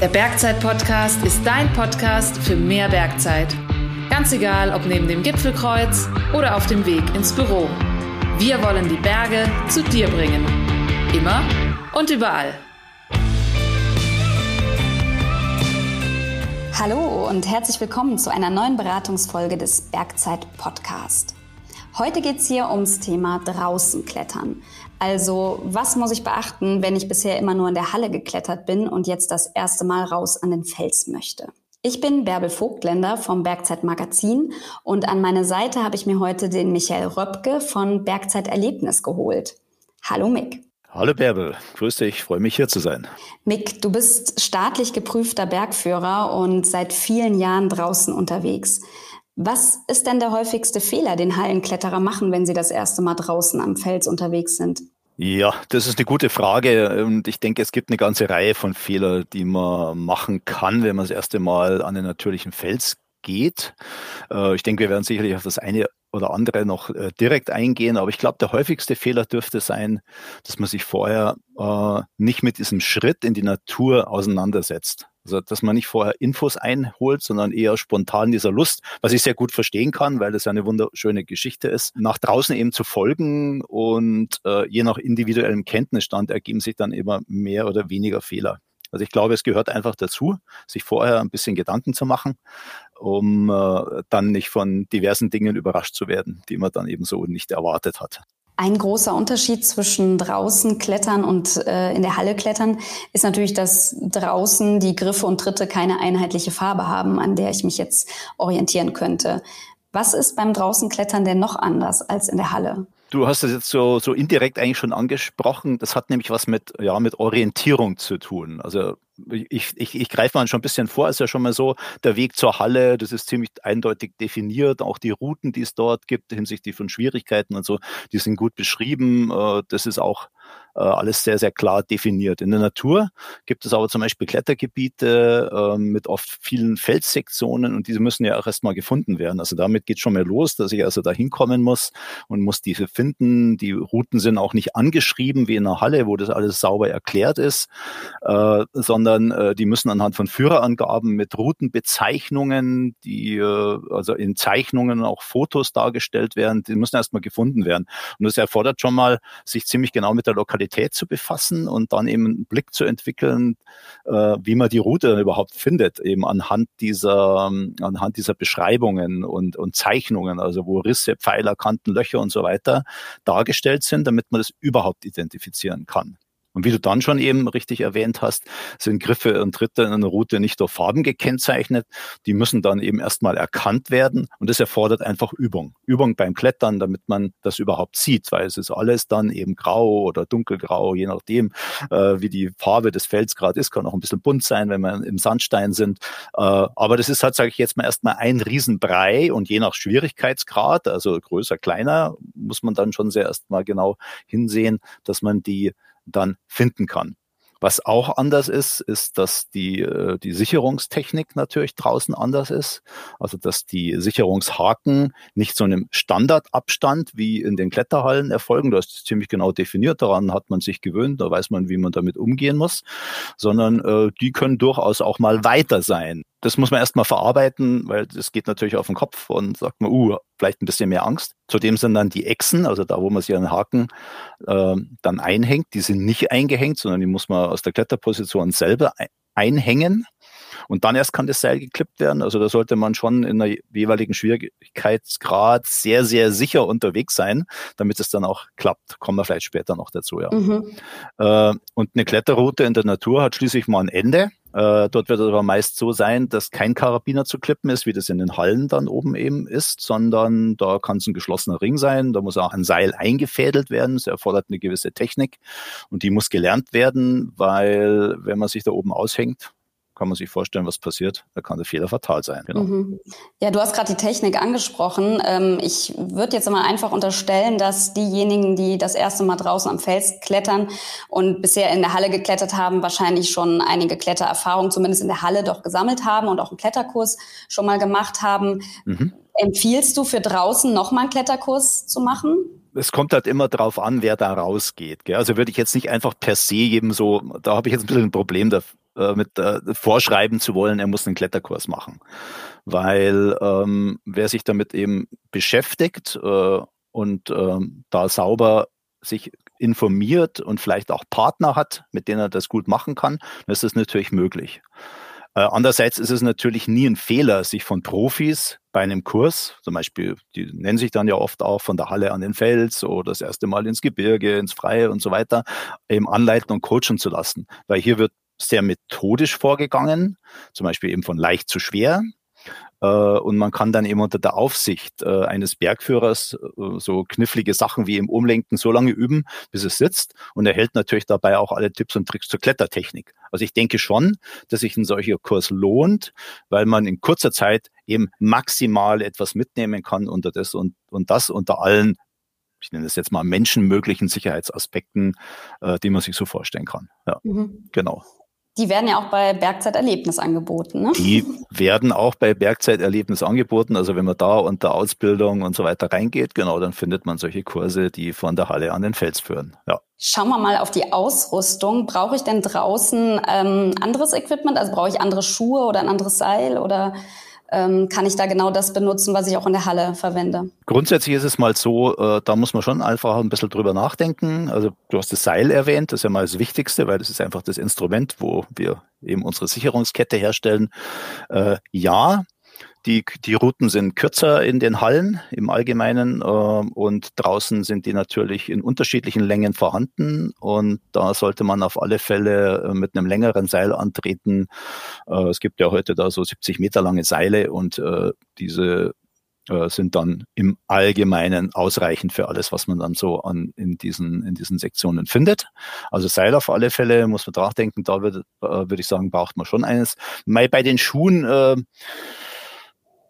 Der Bergzeit-Podcast ist dein Podcast für mehr Bergzeit. Ganz egal, ob neben dem Gipfelkreuz oder auf dem Weg ins Büro. Wir wollen die Berge zu dir bringen. Immer und überall. Hallo und herzlich willkommen zu einer neuen Beratungsfolge des Bergzeit-Podcast. Heute geht es hier ums Thema draußen klettern. Also was muss ich beachten, wenn ich bisher immer nur in der Halle geklettert bin und jetzt das erste Mal raus an den Fels möchte? Ich bin Bärbel Vogtländer vom Bergzeit Magazin und an meine Seite habe ich mir heute den Michael Röpke von Bergzeit Erlebnis geholt. Hallo Mick. Hallo Bärbel, grüß dich, freue mich hier zu sein. Mick, du bist staatlich geprüfter Bergführer und seit vielen Jahren draußen unterwegs. Was ist denn der häufigste Fehler, den Hallenkletterer machen, wenn sie das erste Mal draußen am Fels unterwegs sind? Ja, das ist eine gute Frage und ich denke, es gibt eine ganze Reihe von Fehlern, die man machen kann, wenn man das erste Mal an den natürlichen Fels geht. Äh, ich denke, wir werden sicherlich auf das eine oder andere noch äh, direkt eingehen, aber ich glaube, der häufigste Fehler dürfte sein, dass man sich vorher äh, nicht mit diesem Schritt in die Natur auseinandersetzt. Also, dass man nicht vorher Infos einholt, sondern eher spontan dieser Lust, was ich sehr gut verstehen kann, weil das ja eine wunderschöne Geschichte ist, nach draußen eben zu folgen und äh, je nach individuellem Kenntnisstand ergeben sich dann immer mehr oder weniger Fehler. Also ich glaube, es gehört einfach dazu, sich vorher ein bisschen Gedanken zu machen, um äh, dann nicht von diversen Dingen überrascht zu werden, die man dann eben so nicht erwartet hat. Ein großer Unterschied zwischen draußen klettern und äh, in der Halle klettern ist natürlich, dass draußen die Griffe und Tritte keine einheitliche Farbe haben, an der ich mich jetzt orientieren könnte. Was ist beim draußen Klettern denn noch anders als in der Halle? Du hast das jetzt so, so indirekt eigentlich schon angesprochen. Das hat nämlich was mit, ja, mit Orientierung zu tun. Also ich, ich, ich greife mal schon ein bisschen vor, ist ja schon mal so, der Weg zur Halle, das ist ziemlich eindeutig definiert. Auch die Routen, die es dort gibt, hinsichtlich von Schwierigkeiten und so, die sind gut beschrieben. Äh, das ist auch äh, alles sehr, sehr klar definiert. In der Natur gibt es aber zum Beispiel Klettergebiete ähm, mit oft vielen Felssektionen und diese müssen ja auch erstmal gefunden werden. Also damit geht schon mal los, dass ich also da hinkommen muss und muss diese finden. Die Routen sind auch nicht angeschrieben wie in einer Halle, wo das alles sauber erklärt ist, äh, sondern äh, die müssen anhand von Führerangaben mit Routenbezeichnungen, die also in Zeichnungen auch Fotos dargestellt werden, die müssen erstmal gefunden werden. Und das erfordert schon mal, sich ziemlich genau mit der Lokalität zu befassen und dann eben einen Blick zu entwickeln, äh, wie man die Route dann überhaupt findet, eben anhand dieser, anhand dieser Beschreibungen und, und Zeichnungen, also wo Risse, Pfeiler, Kanten, Löcher und so weiter dargestellt sind, damit man das überhaupt identifizieren kann. Und wie du dann schon eben richtig erwähnt hast, sind Griffe und Tritte in einer Route nicht durch Farben gekennzeichnet. Die müssen dann eben erstmal erkannt werden. Und das erfordert einfach Übung. Übung beim Klettern, damit man das überhaupt sieht, weil es ist alles dann eben grau oder dunkelgrau, je nachdem, äh, wie die Farbe des Felds gerade ist. Kann auch ein bisschen bunt sein, wenn wir im Sandstein sind. Äh, aber das ist halt, sage ich jetzt mal, erstmal ein Riesenbrei und je nach Schwierigkeitsgrad, also größer, kleiner, muss man dann schon sehr erstmal genau hinsehen, dass man die dann finden kann. Was auch anders ist, ist, dass die, äh, die Sicherungstechnik natürlich draußen anders ist. Also, dass die Sicherungshaken nicht so einem Standardabstand wie in den Kletterhallen erfolgen. Das ist ziemlich genau definiert. Daran hat man sich gewöhnt. Da weiß man, wie man damit umgehen muss. Sondern äh, die können durchaus auch mal weiter sein das muss man erstmal verarbeiten, weil das geht natürlich auf den Kopf und sagt man, uh, vielleicht ein bisschen mehr Angst. Zudem sind dann die Echsen, also da, wo man sich einen Haken äh, dann einhängt, die sind nicht eingehängt, sondern die muss man aus der Kletterposition selber einhängen. Und dann erst kann das Seil geklippt werden. Also da sollte man schon in der jeweiligen Schwierigkeitsgrad sehr, sehr sicher unterwegs sein, damit es dann auch klappt. Kommen wir vielleicht später noch dazu, ja. Mhm. Äh, und eine Kletterroute in der Natur hat schließlich mal ein Ende. Äh, dort wird es aber meist so sein, dass kein Karabiner zu klippen ist, wie das in den Hallen dann oben eben ist, sondern da kann es ein geschlossener Ring sein. Da muss auch ein Seil eingefädelt werden. Das erfordert eine gewisse Technik und die muss gelernt werden, weil wenn man sich da oben aushängt, kann man sich vorstellen, was passiert. Da kann der Fehler fatal sein. Genau. Mhm. Ja, du hast gerade die Technik angesprochen. Ähm, ich würde jetzt mal einfach unterstellen, dass diejenigen, die das erste Mal draußen am Fels klettern und bisher in der Halle geklettert haben, wahrscheinlich schon einige Klettererfahrungen, zumindest in der Halle, doch gesammelt haben und auch einen Kletterkurs schon mal gemacht haben. Mhm. Empfiehlst du für draußen nochmal einen Kletterkurs zu machen? es kommt halt immer drauf an, wer da rausgeht. Gell? Also würde ich jetzt nicht einfach per se jedem so, da habe ich jetzt ein bisschen ein Problem äh, mit äh, vorschreiben zu wollen, er muss einen Kletterkurs machen. Weil ähm, wer sich damit eben beschäftigt äh, und ähm, da sauber sich informiert und vielleicht auch Partner hat, mit denen er das gut machen kann, dann ist das natürlich möglich. Äh, andererseits ist es natürlich nie ein Fehler, sich von Profis bei einem Kurs, zum Beispiel, die nennen sich dann ja oft auch von der Halle an den Fels oder das erste Mal ins Gebirge, ins Freie und so weiter, eben anleiten und coachen zu lassen. Weil hier wird sehr methodisch vorgegangen, zum Beispiel eben von leicht zu schwer. Äh, und man kann dann eben unter der Aufsicht äh, eines Bergführers äh, so knifflige Sachen wie im Umlenken so lange üben, bis es sitzt und erhält natürlich dabei auch alle Tipps und Tricks zur Klettertechnik. Also ich denke schon, dass sich ein solcher Kurs lohnt, weil man in kurzer Zeit eben maximal etwas mitnehmen kann unter das und, und das unter allen ich nenne es jetzt mal menschenmöglichen Sicherheitsaspekten, die man sich so vorstellen kann. Ja, mhm. genau. Die werden ja auch bei Bergzeiterlebnis angeboten. Ne? Die werden auch bei Bergzeiterlebnis angeboten. Also wenn man da unter Ausbildung und so weiter reingeht, genau, dann findet man solche Kurse, die von der Halle an den Fels führen. Ja. Schauen wir mal auf die Ausrüstung. Brauche ich denn draußen ähm, anderes Equipment? Also brauche ich andere Schuhe oder ein anderes Seil oder ähm, kann ich da genau das benutzen, was ich auch in der Halle verwende. Grundsätzlich ist es mal so, äh, da muss man schon einfach ein bisschen drüber nachdenken. Also du hast das Seil erwähnt, das ist ja mal das Wichtigste, weil das ist einfach das Instrument, wo wir eben unsere Sicherungskette herstellen. Äh, ja, die, die Routen sind kürzer in den Hallen im Allgemeinen äh, und draußen sind die natürlich in unterschiedlichen Längen vorhanden und da sollte man auf alle Fälle äh, mit einem längeren Seil antreten. Äh, es gibt ja heute da so 70 Meter lange Seile und äh, diese äh, sind dann im Allgemeinen ausreichend für alles, was man dann so an, in, diesen, in diesen Sektionen findet. Also Seil auf alle Fälle muss man nachdenken, da würde äh, würd ich sagen, braucht man schon eines. Bei den Schuhen äh,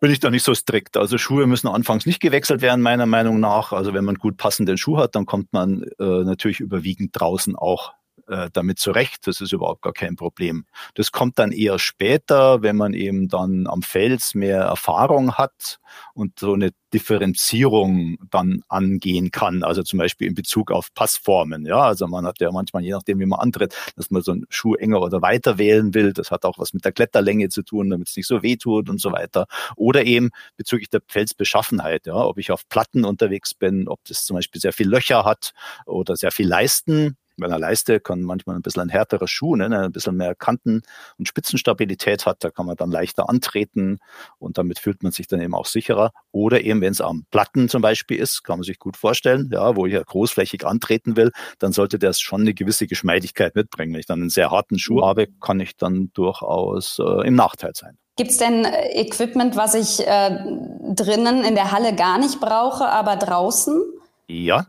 bin ich da nicht so strikt. Also Schuhe müssen anfangs nicht gewechselt werden, meiner Meinung nach. Also wenn man gut passenden Schuh hat, dann kommt man äh, natürlich überwiegend draußen auch äh, damit zurecht. Das ist überhaupt gar kein Problem. Das kommt dann eher später, wenn man eben dann am Fels mehr Erfahrung hat und so eine Differenzierung dann angehen kann. Also zum Beispiel in Bezug auf Passformen. Ja, also man hat ja manchmal, je nachdem, wie man antritt, dass man so einen Schuh enger oder weiter wählen will. Das hat auch was mit der Kletterlänge zu tun, damit es nicht so weh tut und so weiter. Oder eben bezüglich der Felsbeschaffenheit. Ja, ob ich auf Platten unterwegs bin, ob das zum Beispiel sehr viel Löcher hat oder sehr viel Leisten bei einer Leiste kann manchmal ein bisschen ein härterer Schuh, ne, ein bisschen mehr Kanten- und Spitzenstabilität hat, da kann man dann leichter antreten und damit fühlt man sich dann eben auch sicherer. Oder eben, wenn es am Platten zum Beispiel ist, kann man sich gut vorstellen, ja, wo ich ja großflächig antreten will, dann sollte das schon eine gewisse Geschmeidigkeit mitbringen. Wenn ich dann einen sehr harten Schuh habe, kann ich dann durchaus äh, im Nachteil sein. Gibt es denn äh, Equipment, was ich äh, drinnen in der Halle gar nicht brauche, aber draußen? Ja,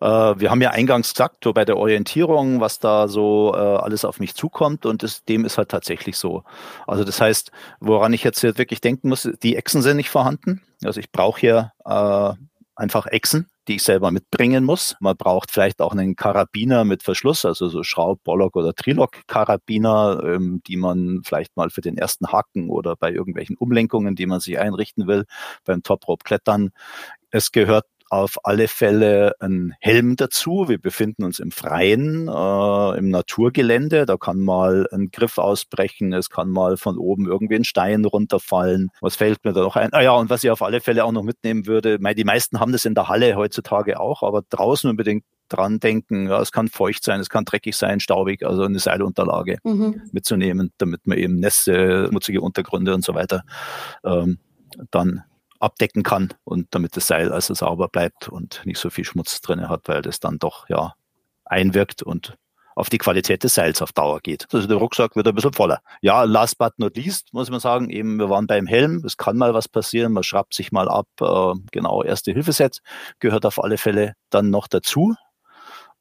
wir haben ja eingangs gesagt, so bei der Orientierung, was da so äh, alles auf mich zukommt und das, dem ist halt tatsächlich so. Also das heißt, woran ich jetzt wirklich denken muss, die Echsen sind nicht vorhanden. Also ich brauche hier äh, einfach Echsen, die ich selber mitbringen muss. Man braucht vielleicht auch einen Karabiner mit Verschluss, also so Schraub, Bollock oder Trilok-Karabiner, ähm, die man vielleicht mal für den ersten Haken oder bei irgendwelchen Umlenkungen, die man sich einrichten will, beim Top-Rope-Klettern. Es gehört auf alle Fälle ein Helm dazu. Wir befinden uns im Freien, äh, im Naturgelände. Da kann mal ein Griff ausbrechen, es kann mal von oben irgendwie ein Stein runterfallen. Was fällt mir da noch ein? Ah ja, und was ich auf alle Fälle auch noch mitnehmen würde, die meisten haben das in der Halle heutzutage auch, aber draußen unbedingt dran denken, ja, es kann feucht sein, es kann dreckig sein, staubig, also eine Seilunterlage mhm. mitzunehmen, damit man eben Nässe, schmutzige Untergründe und so weiter ähm, dann abdecken kann und damit das Seil also sauber bleibt und nicht so viel Schmutz drin hat, weil das dann doch ja einwirkt und auf die Qualität des Seils auf Dauer geht. Also der Rucksack wird ein bisschen voller. Ja, last but not least muss man sagen, eben wir waren beim Helm, es kann mal was passieren, man schraubt sich mal ab, äh, genau, erste Hilfeset gehört auf alle Fälle dann noch dazu.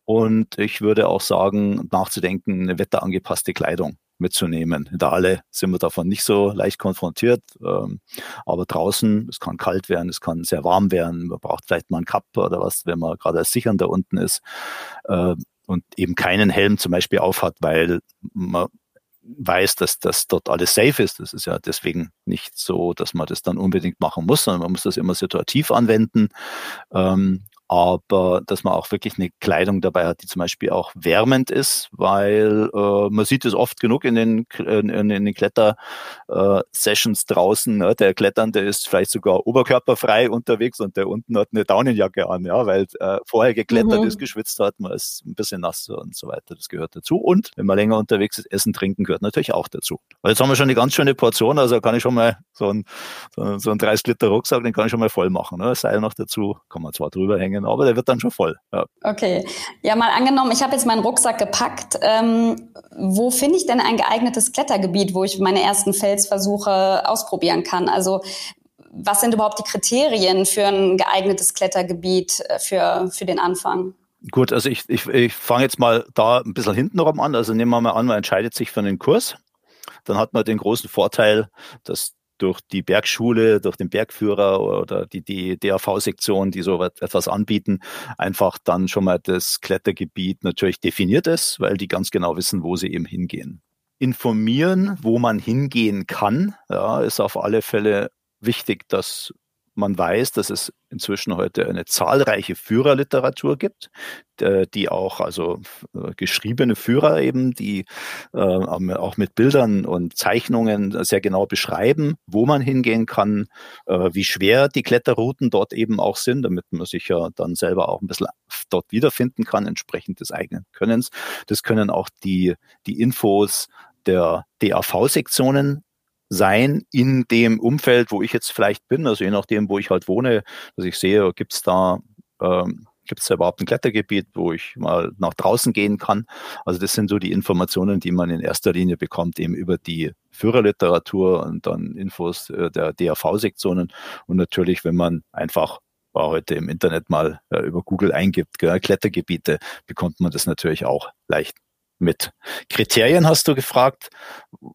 Und ich würde auch sagen, nachzudenken, eine wetterangepasste Kleidung mitzunehmen. In der Halle sind wir davon nicht so leicht konfrontiert, ähm, aber draußen, es kann kalt werden, es kann sehr warm werden, man braucht vielleicht mal einen Cup oder was, wenn man gerade als Sichernder unten ist äh, und eben keinen Helm zum Beispiel aufhat, weil man weiß, dass das dort alles safe ist. Das ist ja deswegen nicht so, dass man das dann unbedingt machen muss, sondern man muss das immer situativ anwenden. Ähm, aber dass man auch wirklich eine Kleidung dabei hat, die zum Beispiel auch wärmend ist, weil äh, man sieht es oft genug in den, in, in den Kletter-Sessions äh, draußen. Ne? Der Kletternde ist vielleicht sogar oberkörperfrei unterwegs und der unten hat eine Daunenjacke an, ja, weil äh, vorher geklettert mhm. ist, geschwitzt hat, man ist ein bisschen nass und so weiter. Das gehört dazu. Und wenn man länger unterwegs ist, Essen, Trinken gehört natürlich auch dazu. Aber jetzt haben wir schon eine ganz schöne Portion, also kann ich schon mal so ein, so, so ein 30 Liter Rucksack, den kann ich schon mal voll machen. Ne? Seil noch dazu, kann man zwar drüber hängen, aber der wird dann schon voll. Ja. Okay. Ja, mal angenommen, ich habe jetzt meinen Rucksack gepackt. Ähm, wo finde ich denn ein geeignetes Klettergebiet, wo ich meine ersten Felsversuche ausprobieren kann? Also was sind überhaupt die Kriterien für ein geeignetes Klettergebiet äh, für, für den Anfang? Gut, also ich, ich, ich fange jetzt mal da ein bisschen hintenrum an. Also nehmen wir mal an, man entscheidet sich für einen Kurs. Dann hat man den großen Vorteil, dass durch die Bergschule, durch den Bergführer oder die, die DAV-Sektion, die so etwas anbieten, einfach dann schon mal das Klettergebiet natürlich definiert ist, weil die ganz genau wissen, wo sie eben hingehen. Informieren, wo man hingehen kann, ja, ist auf alle Fälle wichtig, dass man weiß, dass es inzwischen heute eine zahlreiche Führerliteratur gibt, die auch, also äh, geschriebene Führer eben, die äh, auch mit Bildern und Zeichnungen sehr genau beschreiben, wo man hingehen kann, äh, wie schwer die Kletterrouten dort eben auch sind, damit man sich ja dann selber auch ein bisschen dort wiederfinden kann, entsprechend des eigenen Könnens. Das können auch die, die Infos der DAV-Sektionen sein in dem Umfeld, wo ich jetzt vielleicht bin, also je nachdem, wo ich halt wohne, dass ich sehe, gibt es da ähm, da überhaupt ein Klettergebiet, wo ich mal nach draußen gehen kann. Also das sind so die Informationen, die man in erster Linie bekommt, eben über die Führerliteratur und dann Infos äh, der DAV-Sektionen. Und natürlich, wenn man einfach war heute im Internet mal äh, über Google eingibt, Klettergebiete, bekommt man das natürlich auch leicht mit. Kriterien hast du gefragt,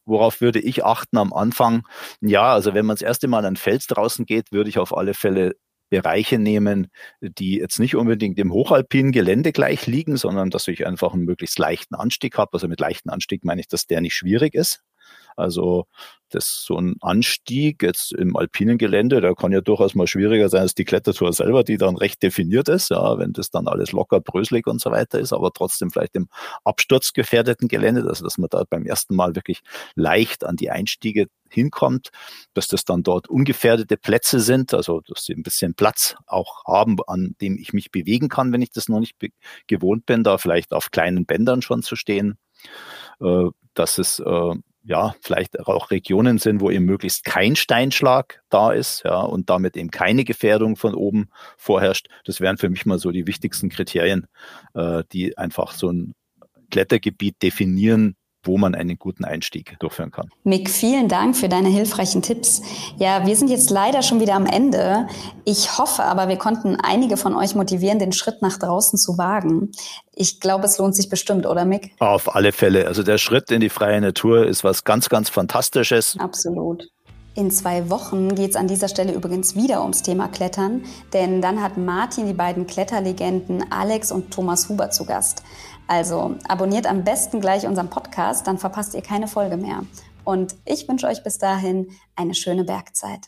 worauf würde ich achten am Anfang? Ja, also wenn man das erste Mal an Fels draußen geht, würde ich auf alle Fälle Bereiche nehmen, die jetzt nicht unbedingt im hochalpinen Gelände gleich liegen, sondern dass ich einfach einen möglichst leichten Anstieg habe. Also mit leichten Anstieg meine ich, dass der nicht schwierig ist. Also das so ein Anstieg jetzt im alpinen Gelände, der kann ja durchaus mal schwieriger sein als die Klettertour selber, die dann recht definiert ist, ja, wenn das dann alles locker bröselig und so weiter ist, aber trotzdem vielleicht im absturzgefährdeten Gelände, also dass man da beim ersten Mal wirklich leicht an die Einstiege hinkommt, dass das dann dort ungefährdete Plätze sind, also dass sie ein bisschen Platz auch haben, an dem ich mich bewegen kann, wenn ich das noch nicht gewohnt bin, da vielleicht auf kleinen Bändern schon zu stehen, äh, dass es äh, ja, vielleicht auch Regionen sind, wo eben möglichst kein Steinschlag da ist, ja, und damit eben keine Gefährdung von oben vorherrscht. Das wären für mich mal so die wichtigsten Kriterien, äh, die einfach so ein Klettergebiet definieren, wo man einen guten Einstieg durchführen kann. Mick, vielen Dank für deine hilfreichen Tipps. Ja, wir sind jetzt leider schon wieder am Ende. Ich hoffe aber, wir konnten einige von euch motivieren, den Schritt nach draußen zu wagen. Ich glaube, es lohnt sich bestimmt, oder Mick? Auf alle Fälle. Also der Schritt in die freie Natur ist was ganz, ganz Fantastisches. Absolut. In zwei Wochen geht es an dieser Stelle übrigens wieder ums Thema Klettern, denn dann hat Martin die beiden Kletterlegenden Alex und Thomas Huber zu Gast. Also abonniert am besten gleich unseren Podcast, dann verpasst ihr keine Folge mehr. Und ich wünsche euch bis dahin eine schöne Bergzeit.